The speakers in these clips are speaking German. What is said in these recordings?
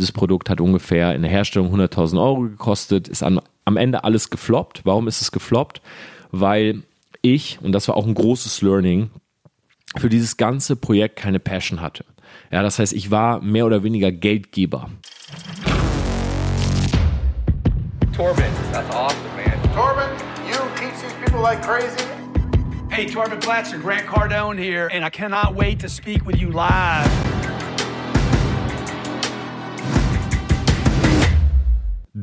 Dieses Produkt hat ungefähr in der Herstellung 100.000 Euro gekostet, ist an, am Ende alles gefloppt. Warum ist es gefloppt? Weil ich, und das war auch ein großes Learning, für dieses ganze Projekt keine Passion hatte. Ja, das heißt, ich war mehr oder weniger Geldgeber. Torben, that's awesome, man. Torben, you teach these people like crazy. Hey, Torben Platzer, Grant Cardone here, and I cannot wait to speak with you live.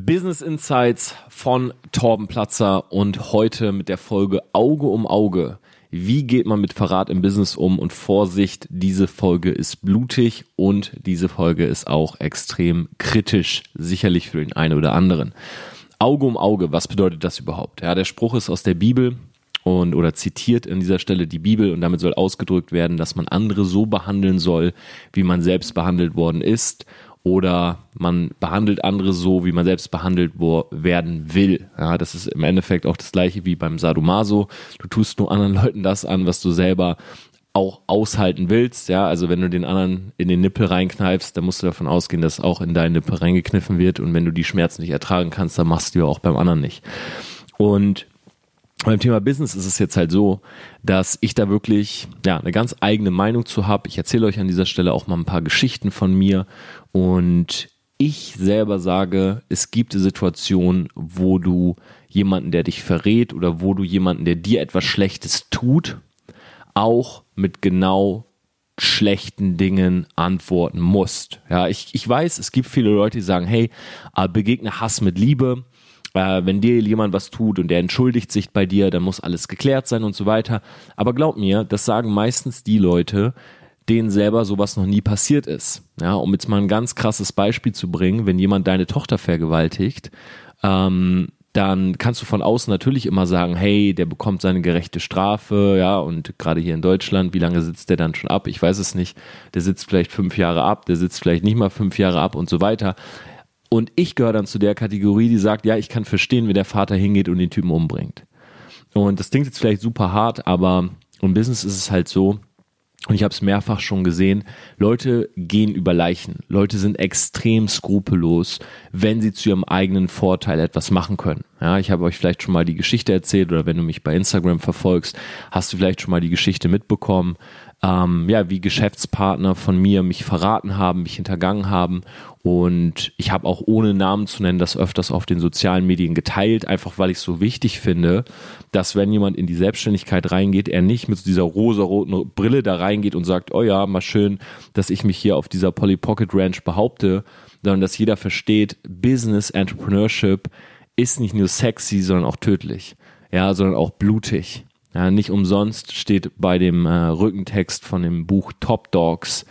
Business Insights von Torben Platzer und heute mit der Folge Auge um Auge. Wie geht man mit Verrat im Business um? Und Vorsicht, diese Folge ist blutig und diese Folge ist auch extrem kritisch, sicherlich für den einen oder anderen. Auge um Auge, was bedeutet das überhaupt? Ja, der Spruch ist aus der Bibel und oder zitiert an dieser Stelle die Bibel und damit soll ausgedrückt werden, dass man andere so behandeln soll, wie man selbst behandelt worden ist oder man behandelt andere so, wie man selbst behandelt werden will. Ja, das ist im Endeffekt auch das gleiche wie beim Sadomaso. Du tust nur anderen Leuten das an, was du selber auch aushalten willst. Ja, also wenn du den anderen in den Nippel reinkneifst, dann musst du davon ausgehen, dass auch in deinen Nippel reingekniffen wird. Und wenn du die Schmerzen nicht ertragen kannst, dann machst du ja auch beim anderen nicht. Und beim Thema Business ist es jetzt halt so, dass ich da wirklich ja, eine ganz eigene Meinung zu habe. Ich erzähle euch an dieser Stelle auch mal ein paar Geschichten von mir und ich selber sage, es gibt Situationen, wo du jemanden, der dich verrät oder wo du jemanden, der dir etwas Schlechtes tut, auch mit genau schlechten Dingen antworten musst. Ja, ich, ich weiß, es gibt viele Leute, die sagen, hey, äh, begegne Hass mit Liebe wenn dir jemand was tut und der entschuldigt sich bei dir, dann muss alles geklärt sein und so weiter. Aber glaub mir, das sagen meistens die Leute, denen selber sowas noch nie passiert ist. Ja, um jetzt mal ein ganz krasses Beispiel zu bringen, wenn jemand deine Tochter vergewaltigt, ähm, dann kannst du von außen natürlich immer sagen, hey, der bekommt seine gerechte Strafe, ja, und gerade hier in Deutschland, wie lange sitzt der dann schon ab? Ich weiß es nicht. Der sitzt vielleicht fünf Jahre ab, der sitzt vielleicht nicht mal fünf Jahre ab und so weiter. Und ich gehöre dann zu der Kategorie, die sagt, ja, ich kann verstehen, wie der Vater hingeht und den Typen umbringt. Und das klingt jetzt vielleicht super hart, aber im Business ist es halt so, und ich habe es mehrfach schon gesehen, Leute gehen über Leichen. Leute sind extrem skrupellos, wenn sie zu ihrem eigenen Vorteil etwas machen können. Ja, ich habe euch vielleicht schon mal die Geschichte erzählt oder wenn du mich bei Instagram verfolgst, hast du vielleicht schon mal die Geschichte mitbekommen ähm, ja, wie Geschäftspartner von mir mich verraten haben, mich hintergangen haben. Und ich habe auch ohne Namen zu nennen das öfters auf den sozialen Medien geteilt, einfach weil ich es so wichtig finde, dass wenn jemand in die Selbstständigkeit reingeht, er nicht mit dieser rosa-roten Brille da reingeht und sagt, oh ja, mal schön, dass ich mich hier auf dieser Polly Pocket Ranch behaupte, sondern dass jeder versteht, Business Entrepreneurship ist nicht nur sexy, sondern auch tödlich. Ja, sondern auch blutig. Ja, nicht umsonst steht bei dem äh, Rückentext von dem Buch Top Dogs,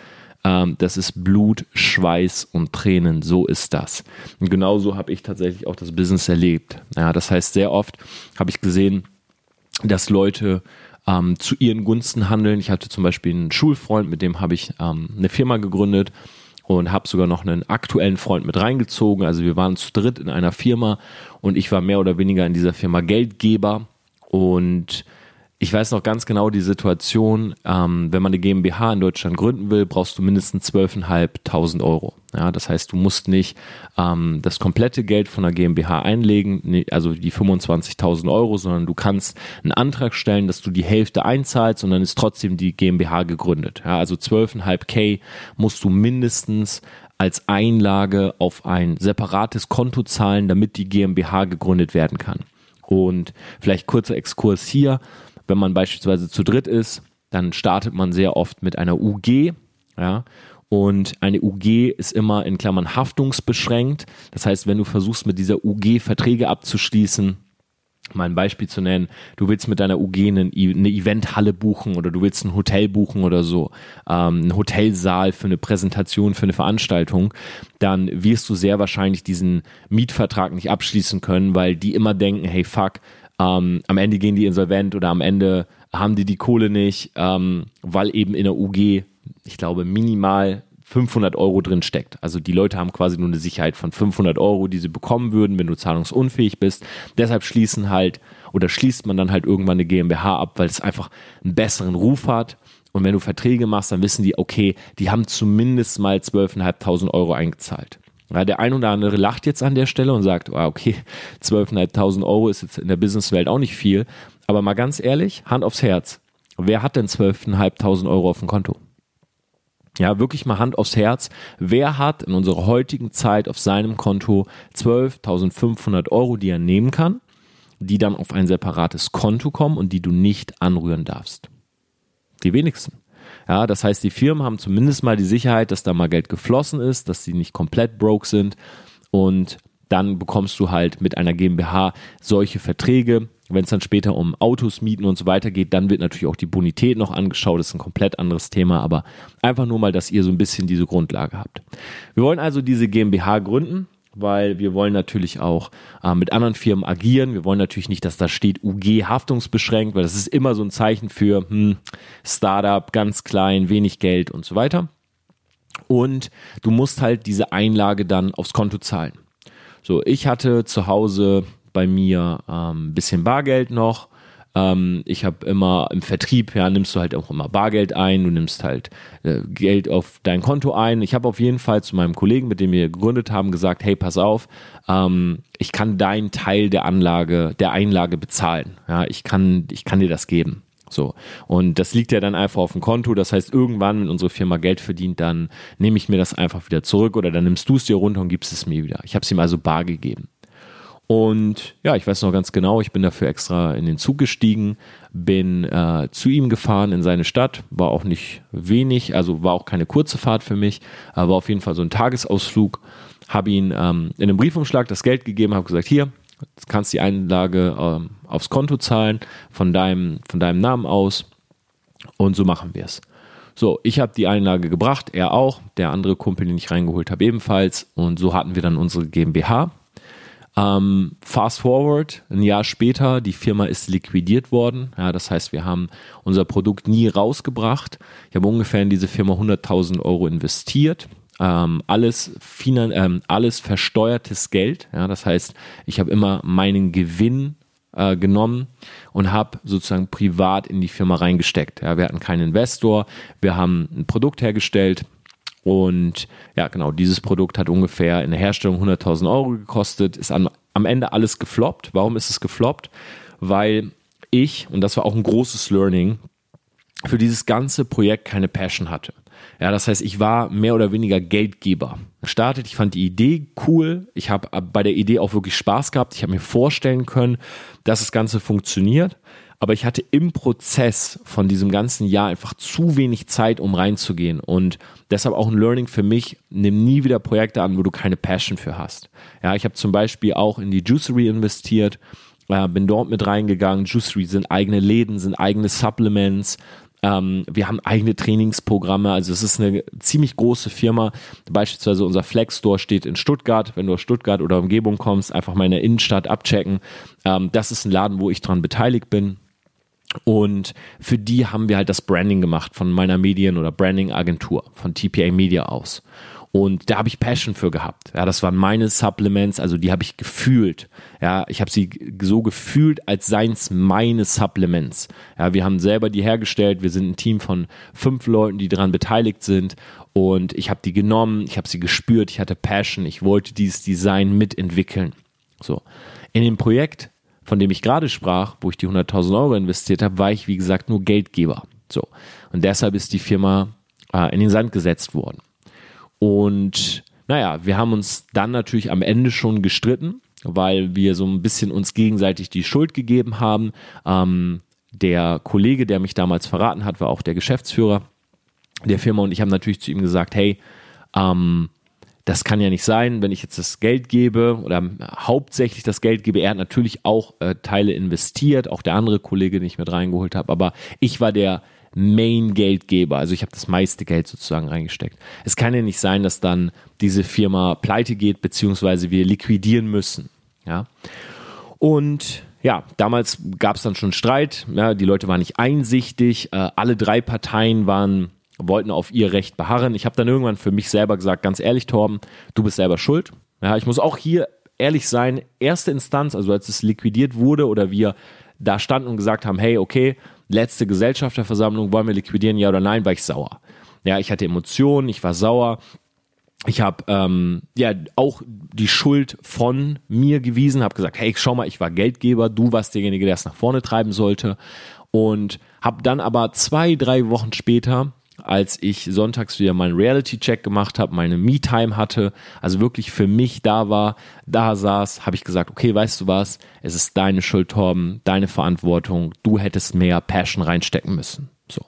ähm, das ist Blut, Schweiß und Tränen. So ist das. Und genauso habe ich tatsächlich auch das Business erlebt. Ja, das heißt, sehr oft habe ich gesehen, dass Leute ähm, zu ihren Gunsten handeln. Ich hatte zum Beispiel einen Schulfreund, mit dem habe ich ähm, eine Firma gegründet und habe sogar noch einen aktuellen Freund mit reingezogen. Also wir waren zu dritt in einer Firma und ich war mehr oder weniger in dieser Firma Geldgeber und ich weiß noch ganz genau die Situation, ähm, wenn man eine GmbH in Deutschland gründen will, brauchst du mindestens 12.500 Euro. Ja, das heißt, du musst nicht ähm, das komplette Geld von der GmbH einlegen, also die 25.000 Euro, sondern du kannst einen Antrag stellen, dass du die Hälfte einzahlst und dann ist trotzdem die GmbH gegründet. Ja, also 12.500 musst du mindestens als Einlage auf ein separates Konto zahlen, damit die GmbH gegründet werden kann. Und vielleicht kurzer Exkurs hier. Wenn man beispielsweise zu dritt ist, dann startet man sehr oft mit einer UG, ja, und eine UG ist immer in Klammern haftungsbeschränkt. Das heißt, wenn du versuchst, mit dieser UG Verträge abzuschließen, mal ein Beispiel zu nennen, du willst mit deiner UG eine, eine Eventhalle buchen oder du willst ein Hotel buchen oder so, ähm, einen Hotelsaal für eine Präsentation, für eine Veranstaltung, dann wirst du sehr wahrscheinlich diesen Mietvertrag nicht abschließen können, weil die immer denken, hey fuck, ähm, am Ende gehen die insolvent oder am Ende haben die die Kohle nicht, ähm, weil eben in der UG, ich glaube, minimal 500 Euro drin steckt. Also die Leute haben quasi nur eine Sicherheit von 500 Euro, die sie bekommen würden, wenn du zahlungsunfähig bist. Deshalb schließen halt oder schließt man dann halt irgendwann eine GmbH ab, weil es einfach einen besseren Ruf hat. Und wenn du Verträge machst, dann wissen die, okay, die haben zumindest mal 12.500 Euro eingezahlt. Ja, der ein oder andere lacht jetzt an der Stelle und sagt, oh, okay, 12.500 Euro ist jetzt in der Businesswelt auch nicht viel. Aber mal ganz ehrlich, Hand aufs Herz. Wer hat denn 12.500 Euro auf dem Konto? Ja, wirklich mal Hand aufs Herz. Wer hat in unserer heutigen Zeit auf seinem Konto 12.500 Euro, die er nehmen kann, die dann auf ein separates Konto kommen und die du nicht anrühren darfst? Die wenigsten. Ja, das heißt, die Firmen haben zumindest mal die Sicherheit, dass da mal Geld geflossen ist, dass sie nicht komplett broke sind und dann bekommst du halt mit einer GmbH solche Verträge. Wenn es dann später um Autos, Mieten und so weiter geht, dann wird natürlich auch die Bonität noch angeschaut. Das ist ein komplett anderes Thema, aber einfach nur mal, dass ihr so ein bisschen diese Grundlage habt. Wir wollen also diese GmbH gründen weil wir wollen natürlich auch äh, mit anderen Firmen agieren. Wir wollen natürlich nicht, dass da steht UG haftungsbeschränkt, weil das ist immer so ein Zeichen für hm, Startup, ganz klein, wenig Geld und so weiter. Und du musst halt diese Einlage dann aufs Konto zahlen. So, ich hatte zu Hause bei mir ein ähm, bisschen Bargeld noch ähm, ich habe immer im Vertrieb, ja, nimmst du halt auch immer Bargeld ein, du nimmst halt äh, Geld auf dein Konto ein. Ich habe auf jeden Fall zu meinem Kollegen, mit dem wir gegründet haben, gesagt, hey, pass auf, ähm, ich kann deinen Teil der Anlage, der Einlage bezahlen. Ja, ich kann, ich kann dir das geben. So. Und das liegt ja dann einfach auf dem Konto. Das heißt, irgendwann, wenn unsere Firma Geld verdient, dann nehme ich mir das einfach wieder zurück oder dann nimmst du es dir runter und gibst es mir wieder. Ich habe es ihm also bar gegeben. Und ja, ich weiß noch ganz genau, ich bin dafür extra in den Zug gestiegen, bin äh, zu ihm gefahren in seine Stadt, war auch nicht wenig, also war auch keine kurze Fahrt für mich, aber war auf jeden Fall so ein Tagesausflug, habe ihn ähm, in einem Briefumschlag das Geld gegeben, habe gesagt, hier, kannst die Einlage ähm, aufs Konto zahlen von deinem, von deinem Namen aus und so machen wir es. So, ich habe die Einlage gebracht, er auch, der andere Kumpel, den ich reingeholt habe, ebenfalls. Und so hatten wir dann unsere GmbH ähm, fast forward, ein Jahr später, die Firma ist liquidiert worden. Ja, das heißt, wir haben unser Produkt nie rausgebracht. Ich habe ungefähr in diese Firma 100.000 Euro investiert. Ähm, alles, finan ähm, alles versteuertes Geld. Ja, das heißt, ich habe immer meinen Gewinn äh, genommen und habe sozusagen privat in die Firma reingesteckt. Ja, wir hatten keinen Investor, wir haben ein Produkt hergestellt, und ja, genau, dieses Produkt hat ungefähr in der Herstellung 100.000 Euro gekostet, ist am, am Ende alles gefloppt. Warum ist es gefloppt? Weil ich, und das war auch ein großes Learning, für dieses ganze Projekt keine Passion hatte. Ja, das heißt, ich war mehr oder weniger Geldgeber. Startet, ich fand die Idee cool. Ich habe bei der Idee auch wirklich Spaß gehabt. Ich habe mir vorstellen können, dass das Ganze funktioniert aber ich hatte im Prozess von diesem ganzen Jahr einfach zu wenig Zeit, um reinzugehen. Und deshalb auch ein Learning für mich, nimm nie wieder Projekte an, wo du keine Passion für hast. Ja, ich habe zum Beispiel auch in die Juicery investiert, äh, bin dort mit reingegangen. Juicery sind eigene Läden, sind eigene Supplements, ähm, wir haben eigene Trainingsprogramme. Also es ist eine ziemlich große Firma. Beispielsweise unser Flex Store steht in Stuttgart. Wenn du aus Stuttgart oder Umgebung kommst, einfach mal in der Innenstadt abchecken. Ähm, das ist ein Laden, wo ich dran beteiligt bin. Und für die haben wir halt das Branding gemacht von meiner Medien- oder Branding-Agentur, von TPA Media aus. Und da habe ich Passion für gehabt. Ja, das waren meine Supplements, also die habe ich gefühlt. Ja, ich habe sie so gefühlt, als seien es meine Supplements. Ja, wir haben selber die hergestellt. Wir sind ein Team von fünf Leuten, die daran beteiligt sind. Und ich habe die genommen, ich habe sie gespürt, ich hatte Passion, ich wollte dieses Design mitentwickeln. So. In dem Projekt von dem ich gerade sprach, wo ich die 100.000 Euro investiert habe, war ich, wie gesagt, nur Geldgeber. So. Und deshalb ist die Firma äh, in den Sand gesetzt worden. Und naja, wir haben uns dann natürlich am Ende schon gestritten, weil wir so ein bisschen uns gegenseitig die Schuld gegeben haben. Ähm, der Kollege, der mich damals verraten hat, war auch der Geschäftsführer der Firma und ich habe natürlich zu ihm gesagt, hey, ähm, das kann ja nicht sein, wenn ich jetzt das Geld gebe oder hauptsächlich das Geld gebe. Er hat natürlich auch äh, Teile investiert, auch der andere Kollege, den ich mit reingeholt habe, aber ich war der Main-Geldgeber. Also ich habe das meiste Geld sozusagen reingesteckt. Es kann ja nicht sein, dass dann diese Firma pleite geht, beziehungsweise wir liquidieren müssen. Ja. Und ja, damals gab es dann schon Streit. Ja, die Leute waren nicht einsichtig. Äh, alle drei Parteien waren wollten auf ihr Recht beharren. Ich habe dann irgendwann für mich selber gesagt, ganz ehrlich, Torben, du bist selber schuld. Ja, ich muss auch hier ehrlich sein, erste Instanz, also als es liquidiert wurde oder wir da standen und gesagt haben, hey, okay, letzte Gesellschafterversammlung, wollen wir liquidieren, ja oder nein, war ich sauer. Ja, ich hatte Emotionen, ich war sauer. ich habe ähm, ja auch die Schuld von mir gewiesen, habe gesagt, hey, schau mal, ich war Geldgeber, du warst derjenige, der es nach vorne treiben sollte und habe dann aber zwei, drei Wochen später, als ich sonntags wieder meinen Reality-Check gemacht habe, meine Me-Time hatte, also wirklich für mich da war, da saß, habe ich gesagt, okay, weißt du was, es ist deine Schuld, Torben, deine Verantwortung, du hättest mehr Passion reinstecken müssen. So.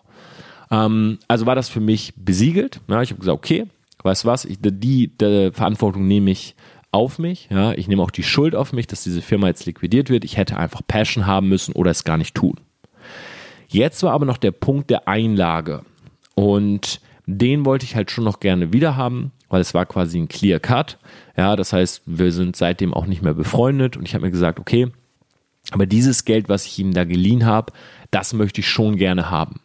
Ähm, also war das für mich besiegelt. Ja, ich habe gesagt, okay, weißt du was, ich, die, die Verantwortung nehme ich auf mich. Ja, ich nehme auch die Schuld auf mich, dass diese Firma jetzt liquidiert wird. Ich hätte einfach Passion haben müssen oder es gar nicht tun. Jetzt war aber noch der Punkt der Einlage. Und den wollte ich halt schon noch gerne wieder haben, weil es war quasi ein Clear Cut. Ja, das heißt, wir sind seitdem auch nicht mehr befreundet und ich habe mir gesagt, okay, aber dieses Geld, was ich ihm da geliehen habe, das möchte ich schon gerne haben.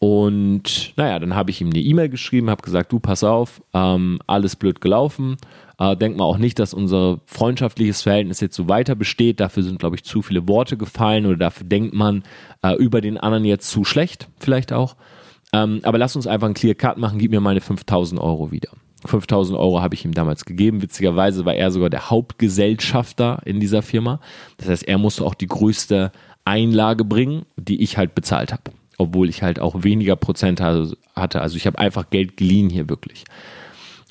Und naja, dann habe ich ihm eine E-Mail geschrieben, habe gesagt, du pass auf, ähm, alles blöd gelaufen. Äh, denk mal auch nicht, dass unser freundschaftliches Verhältnis jetzt so weiter besteht. Dafür sind, glaube ich, zu viele Worte gefallen oder dafür denkt man äh, über den anderen jetzt zu schlecht, vielleicht auch. Ähm, aber lass uns einfach einen Clear Cut machen, gib mir meine 5000 Euro wieder. 5000 Euro habe ich ihm damals gegeben. Witzigerweise war er sogar der Hauptgesellschafter in dieser Firma. Das heißt, er musste auch die größte Einlage bringen, die ich halt bezahlt habe obwohl ich halt auch weniger Prozent hatte. Also ich habe einfach Geld geliehen hier wirklich.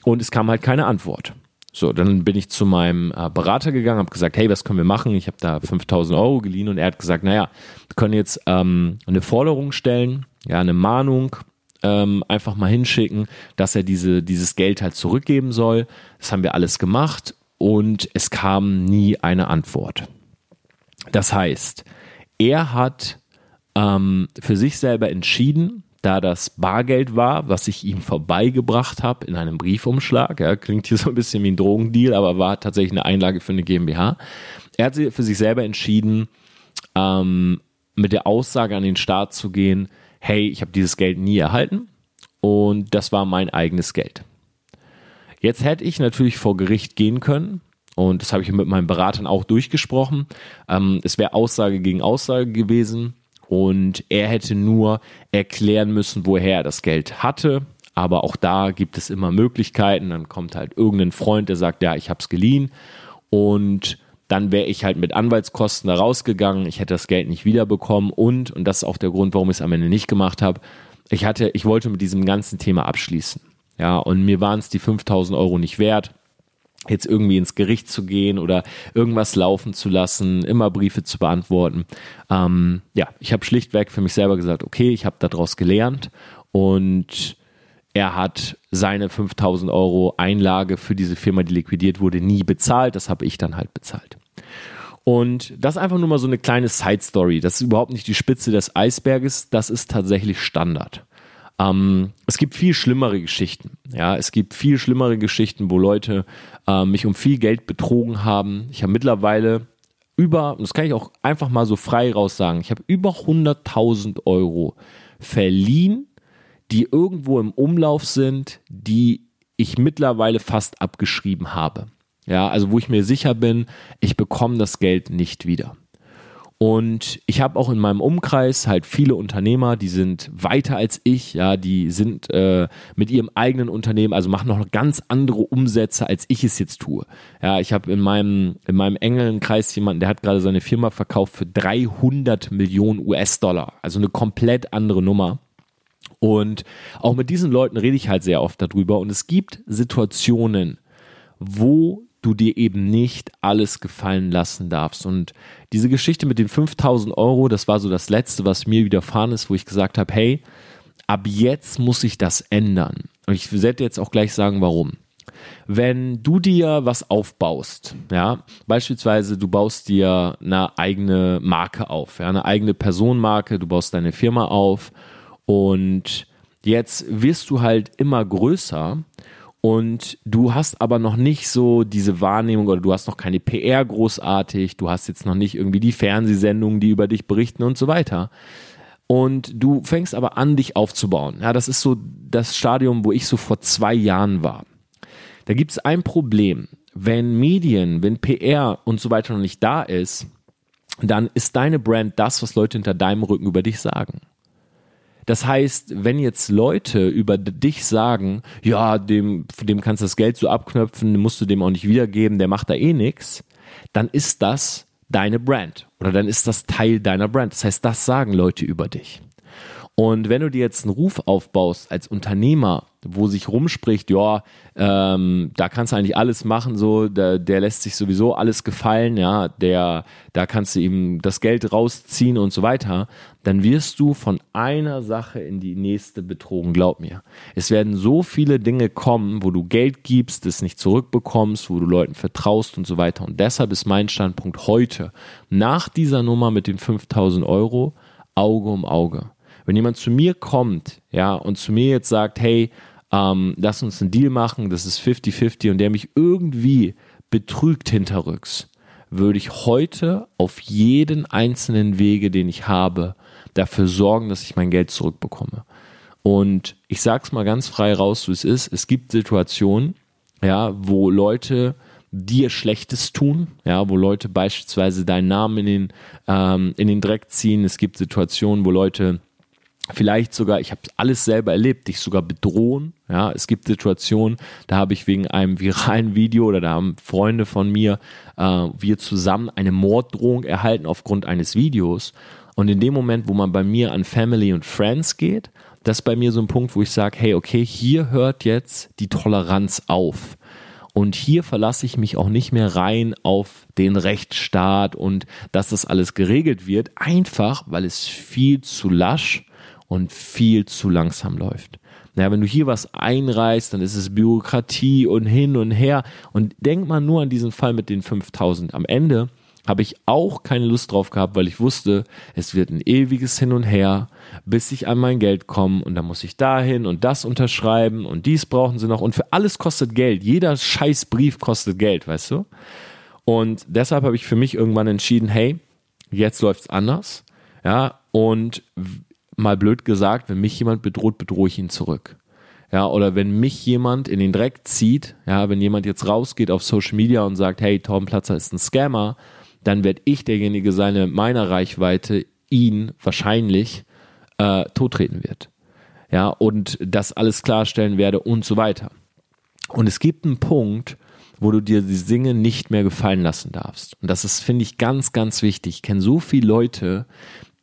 Und es kam halt keine Antwort. So, dann bin ich zu meinem äh, Berater gegangen, habe gesagt, hey, was können wir machen? Ich habe da 5000 Euro geliehen und er hat gesagt, naja, wir können jetzt ähm, eine Forderung stellen, ja, eine Mahnung ähm, einfach mal hinschicken, dass er diese, dieses Geld halt zurückgeben soll. Das haben wir alles gemacht und es kam nie eine Antwort. Das heißt, er hat ähm, für sich selber entschieden, da das Bargeld war, was ich ihm vorbeigebracht habe in einem Briefumschlag. Ja, klingt hier so ein bisschen wie ein Drogendeal, aber war tatsächlich eine Einlage für eine GmbH. Er hat für sich selber entschieden, ähm, mit der Aussage an den Staat zu gehen, hey, ich habe dieses Geld nie erhalten und das war mein eigenes Geld. Jetzt hätte ich natürlich vor Gericht gehen können und das habe ich mit meinen Beratern auch durchgesprochen. Ähm, es wäre Aussage gegen Aussage gewesen und er hätte nur erklären müssen, woher er das Geld hatte. Aber auch da gibt es immer Möglichkeiten. Dann kommt halt irgendein Freund, der sagt, ja, ich habe es geliehen. Und dann wäre ich halt mit Anwaltskosten da rausgegangen. Ich hätte das Geld nicht wiederbekommen. Und, und das ist auch der Grund, warum ich es am Ende nicht gemacht habe, ich ich wollte mit diesem ganzen Thema abschließen. Ja, und mir waren es die 5000 Euro nicht wert jetzt irgendwie ins Gericht zu gehen oder irgendwas laufen zu lassen, immer Briefe zu beantworten. Ähm, ja, ich habe schlichtweg für mich selber gesagt, okay, ich habe daraus gelernt und er hat seine 5000 Euro Einlage für diese Firma, die liquidiert wurde, nie bezahlt. Das habe ich dann halt bezahlt. Und das ist einfach nur mal so eine kleine Side Story. Das ist überhaupt nicht die Spitze des Eisberges. Das ist tatsächlich Standard. Ähm, es gibt viel schlimmere Geschichten. Ja, es gibt viel schlimmere Geschichten, wo Leute äh, mich um viel Geld betrogen haben. Ich habe mittlerweile über, das kann ich auch einfach mal so frei raus sagen, ich habe über 100.000 Euro verliehen, die irgendwo im Umlauf sind, die ich mittlerweile fast abgeschrieben habe. Ja, also wo ich mir sicher bin, ich bekomme das Geld nicht wieder. Und ich habe auch in meinem Umkreis halt viele Unternehmer, die sind weiter als ich, ja, die sind äh, mit ihrem eigenen Unternehmen, also machen noch ganz andere Umsätze, als ich es jetzt tue. Ja, ich habe in meinem, in meinem engeren Kreis jemanden, der hat gerade seine Firma verkauft für 300 Millionen US-Dollar, also eine komplett andere Nummer. Und auch mit diesen Leuten rede ich halt sehr oft darüber. Und es gibt Situationen, wo du dir eben nicht alles gefallen lassen darfst. Und diese Geschichte mit den 5000 Euro, das war so das Letzte, was mir widerfahren ist, wo ich gesagt habe, hey, ab jetzt muss ich das ändern. Und ich werde jetzt auch gleich sagen, warum. Wenn du dir was aufbaust, ja, beispielsweise du baust dir eine eigene Marke auf, ja, eine eigene Personenmarke, du baust deine Firma auf und jetzt wirst du halt immer größer und du hast aber noch nicht so diese Wahrnehmung oder du hast noch keine PR großartig, du hast jetzt noch nicht irgendwie die Fernsehsendungen, die über dich berichten und so weiter. Und du fängst aber an, dich aufzubauen. Ja, das ist so das Stadium, wo ich so vor zwei Jahren war. Da gibt es ein Problem. Wenn Medien, wenn PR und so weiter noch nicht da ist, dann ist deine Brand das, was Leute hinter deinem Rücken über dich sagen. Das heißt, wenn jetzt Leute über dich sagen, ja, dem, dem kannst du das Geld so abknöpfen, musst du dem auch nicht wiedergeben, der macht da eh nix, dann ist das deine Brand oder dann ist das Teil deiner Brand. Das heißt, das sagen Leute über dich. Und wenn du dir jetzt einen Ruf aufbaust als Unternehmer, wo sich rumspricht, ja, ähm, da kannst du eigentlich alles machen, so, der, der lässt sich sowieso alles gefallen, ja, der, da kannst du ihm das Geld rausziehen und so weiter, dann wirst du von einer Sache in die nächste betrogen, glaub mir. Es werden so viele Dinge kommen, wo du Geld gibst, es nicht zurückbekommst, wo du Leuten vertraust und so weiter. Und deshalb ist mein Standpunkt heute, nach dieser Nummer mit den 5000 Euro, Auge um Auge. Wenn jemand zu mir kommt, ja, und zu mir jetzt sagt, hey, ähm, lass uns einen Deal machen, das ist 50-50 und der mich irgendwie betrügt hinterrücks, würde ich heute auf jeden einzelnen Wege, den ich habe, dafür sorgen, dass ich mein Geld zurückbekomme. Und ich sag's mal ganz frei raus, wie es ist. Es gibt Situationen, ja, wo Leute dir Schlechtes tun, ja, wo Leute beispielsweise deinen Namen in den, ähm, in den Dreck ziehen. Es gibt Situationen, wo Leute vielleicht sogar, ich habe alles selber erlebt, dich sogar bedrohen. Ja, es gibt Situationen, da habe ich wegen einem viralen Video oder da haben Freunde von mir, äh, wir zusammen eine Morddrohung erhalten aufgrund eines Videos. Und in dem Moment, wo man bei mir an Family und Friends geht, das ist bei mir so ein Punkt, wo ich sage, hey, okay, hier hört jetzt die Toleranz auf. Und hier verlasse ich mich auch nicht mehr rein auf den Rechtsstaat und dass das alles geregelt wird, einfach weil es viel zu lasch und viel zu langsam läuft. Naja, wenn du hier was einreißt, dann ist es Bürokratie und hin und her. Und denk mal nur an diesen Fall mit den 5000. Am Ende habe ich auch keine Lust drauf gehabt, weil ich wusste, es wird ein ewiges Hin und Her, bis ich an mein Geld komme und dann muss ich dahin und das unterschreiben und dies brauchen sie noch und für alles kostet Geld. Jeder scheiß Brief kostet Geld, weißt du? Und deshalb habe ich für mich irgendwann entschieden, hey, jetzt läuft's anders. Ja, und mal blöd gesagt, wenn mich jemand bedroht, bedrohe ich ihn zurück. Ja, oder wenn mich jemand in den Dreck zieht, ja, wenn jemand jetzt rausgeht auf Social Media und sagt, hey, Torben Platzer ist ein Scammer, dann werde ich derjenige sein, der meiner Reichweite ihn wahrscheinlich äh, tottreten wird. Ja, und das alles klarstellen werde und so weiter. Und es gibt einen Punkt, wo du dir die Dinge nicht mehr gefallen lassen darfst. Und das ist, finde ich, ganz, ganz wichtig. Ich kenne so viele Leute,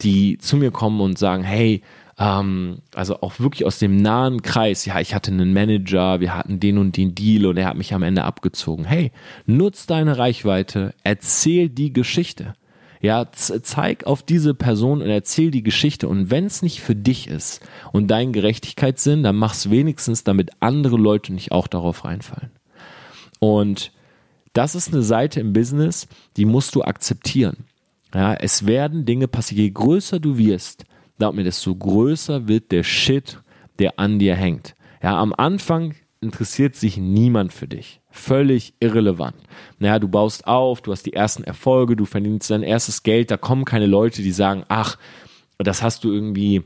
die zu mir kommen und sagen, hey, ähm, also auch wirklich aus dem nahen Kreis, ja, ich hatte einen Manager, wir hatten den und den Deal und er hat mich am Ende abgezogen. Hey, nutz deine Reichweite, erzähl die Geschichte. Ja, zeig auf diese Person und erzähl die Geschichte. Und wenn es nicht für dich ist und dein Gerechtigkeitssinn, dann mach's wenigstens, damit andere Leute nicht auch darauf reinfallen. Und das ist eine Seite im Business, die musst du akzeptieren. Ja, es werden Dinge passieren. Je größer du wirst, glaub mir, desto größer wird der Shit, der an dir hängt. Ja, am Anfang interessiert sich niemand für dich. Völlig irrelevant. Naja, du baust auf, du hast die ersten Erfolge, du verdienst dein erstes Geld, da kommen keine Leute, die sagen, ach, das hast du irgendwie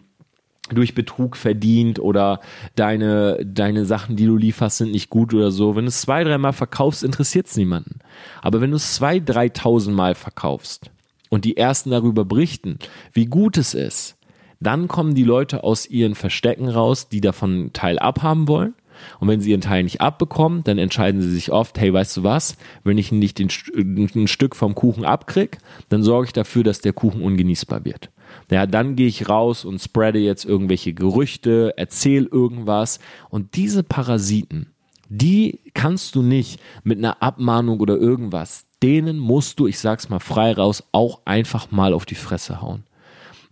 durch Betrug verdient oder deine, deine Sachen, die du lieferst, sind nicht gut oder so. Wenn du es zwei, dreimal verkaufst, interessiert es niemanden. Aber wenn du es zwei, dreitausend Mal verkaufst, und die ersten darüber berichten, wie gut es ist, dann kommen die Leute aus ihren Verstecken raus, die davon Teil abhaben wollen. Und wenn sie ihren Teil nicht abbekommen, dann entscheiden sie sich oft, hey, weißt du was, wenn ich nicht den, ein Stück vom Kuchen abkrieg, dann sorge ich dafür, dass der Kuchen ungenießbar wird. Ja, dann gehe ich raus und spreade jetzt irgendwelche Gerüchte, erzähl irgendwas. Und diese Parasiten, die kannst du nicht mit einer Abmahnung oder irgendwas denen musst du, ich sag's mal frei raus, auch einfach mal auf die Fresse hauen.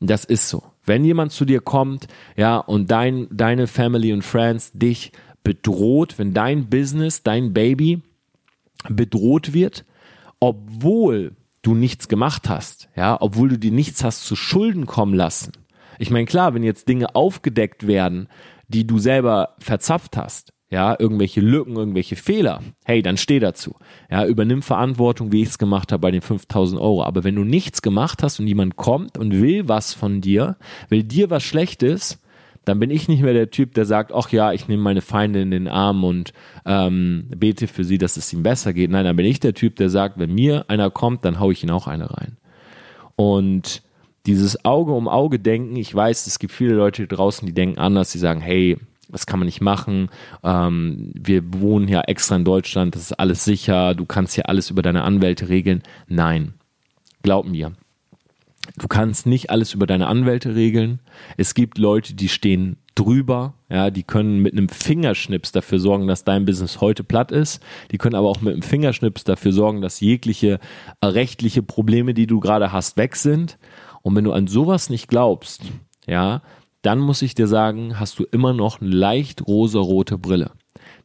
Das ist so. Wenn jemand zu dir kommt, ja, und dein, deine Family und Friends dich bedroht, wenn dein Business, dein Baby bedroht wird, obwohl du nichts gemacht hast, ja, obwohl du dir nichts hast zu Schulden kommen lassen. Ich meine, klar, wenn jetzt Dinge aufgedeckt werden, die du selber verzapft hast, ja, irgendwelche Lücken, irgendwelche Fehler, hey, dann steh dazu. Ja, übernimm Verantwortung, wie ich es gemacht habe bei den 5000 Euro. Aber wenn du nichts gemacht hast und jemand kommt und will was von dir, will dir was Schlechtes, dann bin ich nicht mehr der Typ, der sagt, ach ja, ich nehme meine Feinde in den Arm und ähm, bete für sie, dass es ihm besser geht. Nein, dann bin ich der Typ, der sagt, wenn mir einer kommt, dann hau ich ihn auch eine rein. Und dieses Auge um Auge denken, ich weiß, es gibt viele Leute draußen, die denken anders, die sagen, hey, das kann man nicht machen. Ähm, wir wohnen ja extra in Deutschland, das ist alles sicher, du kannst hier alles über deine Anwälte regeln. Nein, glaub mir. Du kannst nicht alles über deine Anwälte regeln. Es gibt Leute, die stehen drüber, ja, die können mit einem Fingerschnips dafür sorgen, dass dein Business heute platt ist. Die können aber auch mit einem Fingerschnips dafür sorgen, dass jegliche rechtliche Probleme, die du gerade hast, weg sind. Und wenn du an sowas nicht glaubst, ja, dann muss ich dir sagen, hast du immer noch eine leicht rosa-rote Brille.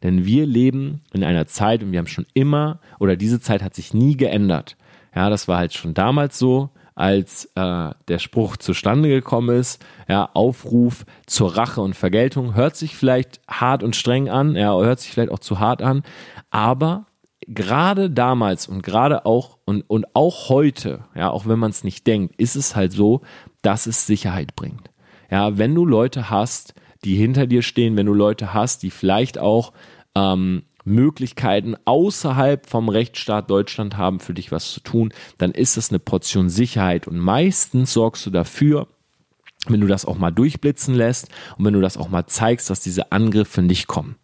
Denn wir leben in einer Zeit und wir haben schon immer, oder diese Zeit hat sich nie geändert. Ja, das war halt schon damals so, als äh, der Spruch zustande gekommen ist. Ja, Aufruf zur Rache und Vergeltung hört sich vielleicht hart und streng an, ja, hört sich vielleicht auch zu hart an, aber gerade damals und gerade auch und, und auch heute, ja, auch wenn man es nicht denkt, ist es halt so, dass es Sicherheit bringt. Ja, wenn du Leute hast, die hinter dir stehen, wenn du Leute hast, die vielleicht auch ähm, Möglichkeiten außerhalb vom Rechtsstaat Deutschland haben, für dich was zu tun, dann ist das eine Portion Sicherheit. Und meistens sorgst du dafür, wenn du das auch mal durchblitzen lässt und wenn du das auch mal zeigst, dass diese Angriffe nicht kommen.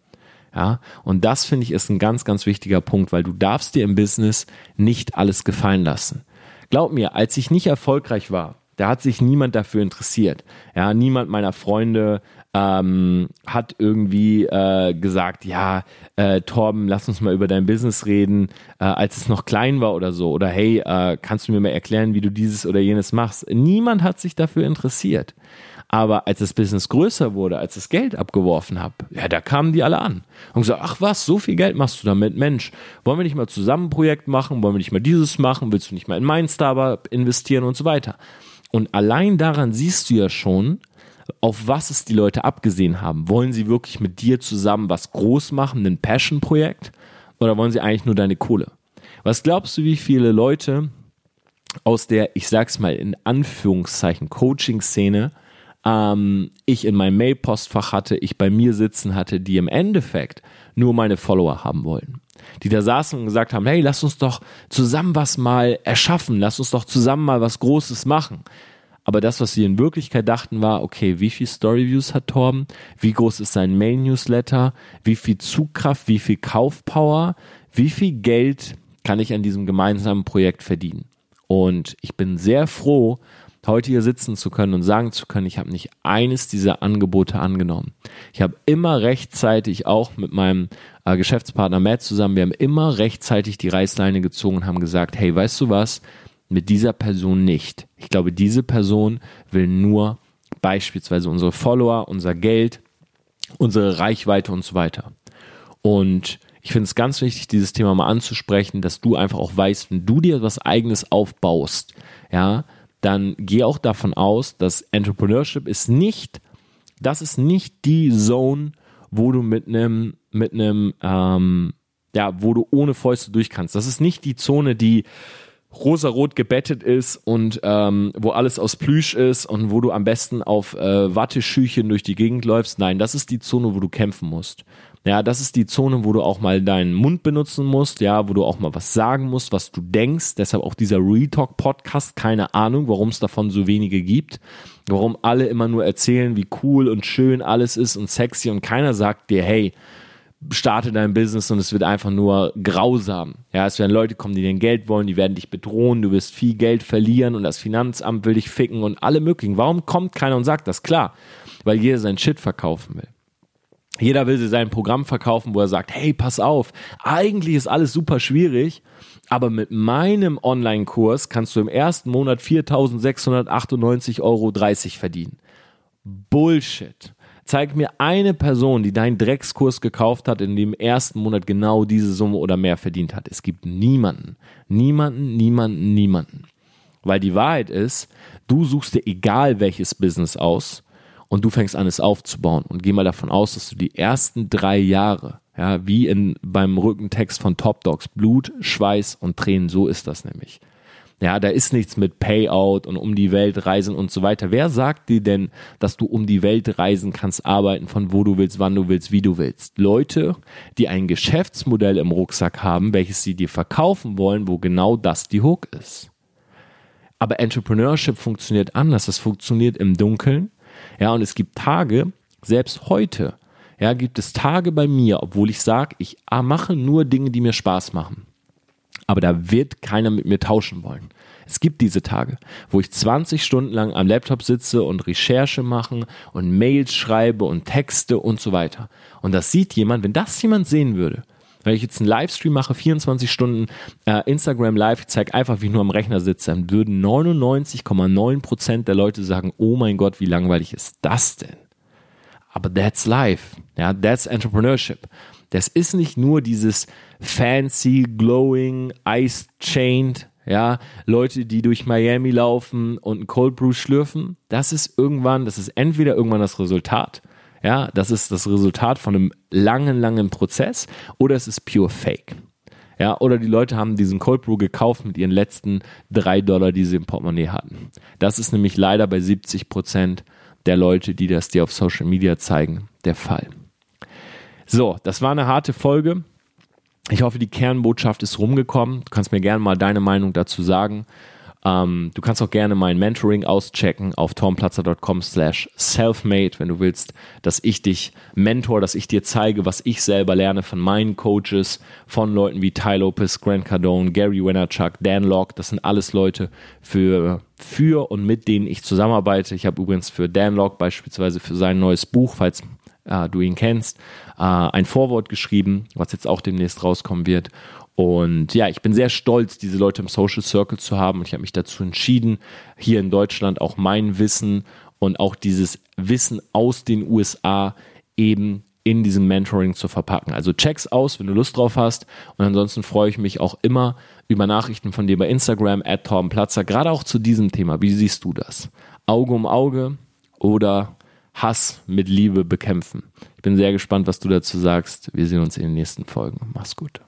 Ja, und das finde ich ist ein ganz, ganz wichtiger Punkt, weil du darfst dir im Business nicht alles gefallen lassen. Glaub mir, als ich nicht erfolgreich war, da hat sich niemand dafür interessiert. Ja, niemand meiner Freunde ähm, hat irgendwie äh, gesagt, ja, äh, Torben, lass uns mal über dein Business reden, äh, als es noch klein war oder so. Oder hey, äh, kannst du mir mal erklären, wie du dieses oder jenes machst? Niemand hat sich dafür interessiert. Aber als das Business größer wurde, als das Geld abgeworfen habe, ja, da kamen die alle an und gesagt, ach was, so viel Geld machst du damit, Mensch, wollen wir nicht mal zusammen ein Projekt machen, wollen wir nicht mal dieses machen, willst du nicht mal in mein Startup investieren und so weiter. Und allein daran siehst du ja schon, auf was es die Leute abgesehen haben. Wollen sie wirklich mit dir zusammen was groß machen, ein Passion-Projekt? Oder wollen sie eigentlich nur deine Kohle? Was glaubst du, wie viele Leute aus der, ich sag's mal in Anführungszeichen, Coaching-Szene ähm, ich in meinem Mail-Postfach hatte, ich bei mir sitzen hatte, die im Endeffekt nur meine Follower haben wollen? Die da saßen und gesagt haben, hey, lass uns doch zusammen was mal erschaffen, lass uns doch zusammen mal was Großes machen. Aber das, was sie in Wirklichkeit dachten, war, okay, wie viel Storyviews hat Torben? Wie groß ist sein Mail-Newsletter? Wie viel Zugkraft? Wie viel Kaufpower? Wie viel Geld kann ich an diesem gemeinsamen Projekt verdienen? Und ich bin sehr froh, heute hier sitzen zu können und sagen zu können, ich habe nicht eines dieser Angebote angenommen. Ich habe immer rechtzeitig auch mit meinem äh, Geschäftspartner Matt zusammen, wir haben immer rechtzeitig die Reißleine gezogen und haben gesagt, hey, weißt du was? mit dieser Person nicht. Ich glaube, diese Person will nur beispielsweise unsere Follower, unser Geld, unsere Reichweite und so weiter. Und ich finde es ganz wichtig, dieses Thema mal anzusprechen, dass du einfach auch weißt, wenn du dir was eigenes aufbaust, ja, dann geh auch davon aus, dass Entrepreneurship ist nicht, das ist nicht die Zone, wo du mit einem, mit einem, ähm, ja, wo du ohne Fäuste durch kannst. Das ist nicht die Zone, die rosarot gebettet ist und ähm, wo alles aus Plüsch ist und wo du am besten auf äh, Watteschüchen durch die Gegend läufst. Nein, das ist die Zone, wo du kämpfen musst. Ja, das ist die Zone, wo du auch mal deinen Mund benutzen musst, ja, wo du auch mal was sagen musst, was du denkst. Deshalb auch dieser Retalk Podcast, keine Ahnung, warum es davon so wenige gibt. Warum alle immer nur erzählen, wie cool und schön alles ist und sexy und keiner sagt dir, hey, starte dein Business und es wird einfach nur grausam. Ja, es werden Leute kommen, die dein Geld wollen, die werden dich bedrohen, du wirst viel Geld verlieren und das Finanzamt will dich ficken und alle möglichen. Warum kommt keiner und sagt das? Klar, weil jeder sein Shit verkaufen will. Jeder will sein Programm verkaufen, wo er sagt, hey, pass auf, eigentlich ist alles super schwierig, aber mit meinem Online-Kurs kannst du im ersten Monat 4.698,30 Euro verdienen. Bullshit. Zeig mir eine Person, die deinen Dreckskurs gekauft hat, in dem ersten Monat genau diese Summe oder mehr verdient hat. Es gibt niemanden. Niemanden, niemanden, niemanden. Weil die Wahrheit ist, du suchst dir egal welches Business aus und du fängst an, es aufzubauen. Und geh mal davon aus, dass du die ersten drei Jahre, ja, wie in, beim Rückentext von Top Dogs, Blut, Schweiß und Tränen, so ist das nämlich. Ja, da ist nichts mit Payout und um die Welt reisen und so weiter. Wer sagt dir denn, dass du um die Welt reisen kannst, arbeiten von wo du willst, wann du willst, wie du willst? Leute, die ein Geschäftsmodell im Rucksack haben, welches sie dir verkaufen wollen, wo genau das die Hook ist. Aber Entrepreneurship funktioniert anders. Das funktioniert im Dunkeln. Ja, und es gibt Tage, selbst heute, ja, gibt es Tage bei mir, obwohl ich sage, ich ah, mache nur Dinge, die mir Spaß machen. Aber da wird keiner mit mir tauschen wollen. Es gibt diese Tage, wo ich 20 Stunden lang am Laptop sitze und Recherche machen und Mails schreibe und Texte und so weiter. Und das sieht jemand, wenn das jemand sehen würde, wenn ich jetzt einen Livestream mache, 24 Stunden äh, Instagram Live, ich zeige einfach, wie ich nur am Rechner sitze, dann würden 99,9% der Leute sagen, oh mein Gott, wie langweilig ist das denn? Aber that's life. Ja, that's entrepreneurship. Das ist nicht nur dieses fancy, glowing, ice-chained, ja, Leute, die durch Miami laufen und ein Cold Brew schlürfen. Das ist irgendwann, das ist entweder irgendwann das Resultat, ja, das ist das Resultat von einem langen, langen Prozess oder es ist pure Fake. Ja, oder die Leute haben diesen Cold Brew gekauft mit ihren letzten drei Dollar, die sie im Portemonnaie hatten. Das ist nämlich leider bei 70 Prozent der Leute, die das dir auf Social Media zeigen, der Fall. So, das war eine harte Folge. Ich hoffe, die Kernbotschaft ist rumgekommen. Du kannst mir gerne mal deine Meinung dazu sagen. Ähm, du kannst auch gerne mein Mentoring auschecken auf tomplatzer.com slash selfmade, wenn du willst, dass ich dich mentor, dass ich dir zeige, was ich selber lerne von meinen Coaches, von Leuten wie Ty Lopez, Grant Cardone, Gary Wennerchuk, Dan Locke. Das sind alles Leute für, für und mit denen ich zusammenarbeite. Ich habe übrigens für Dan Locke beispielsweise für sein neues Buch, falls äh, du ihn kennst, äh, ein Vorwort geschrieben, was jetzt auch demnächst rauskommen wird. Und ja, ich bin sehr stolz, diese Leute im Social Circle zu haben. Und ich habe mich dazu entschieden, hier in Deutschland auch mein Wissen und auch dieses Wissen aus den USA eben in diesem Mentoring zu verpacken. Also check's aus, wenn du Lust drauf hast. Und ansonsten freue ich mich auch immer über Nachrichten von dir bei Instagram, at Platzer, gerade auch zu diesem Thema. Wie siehst du das? Auge um Auge oder Hass mit Liebe bekämpfen. Ich bin sehr gespannt, was du dazu sagst. Wir sehen uns in den nächsten Folgen. Mach's gut.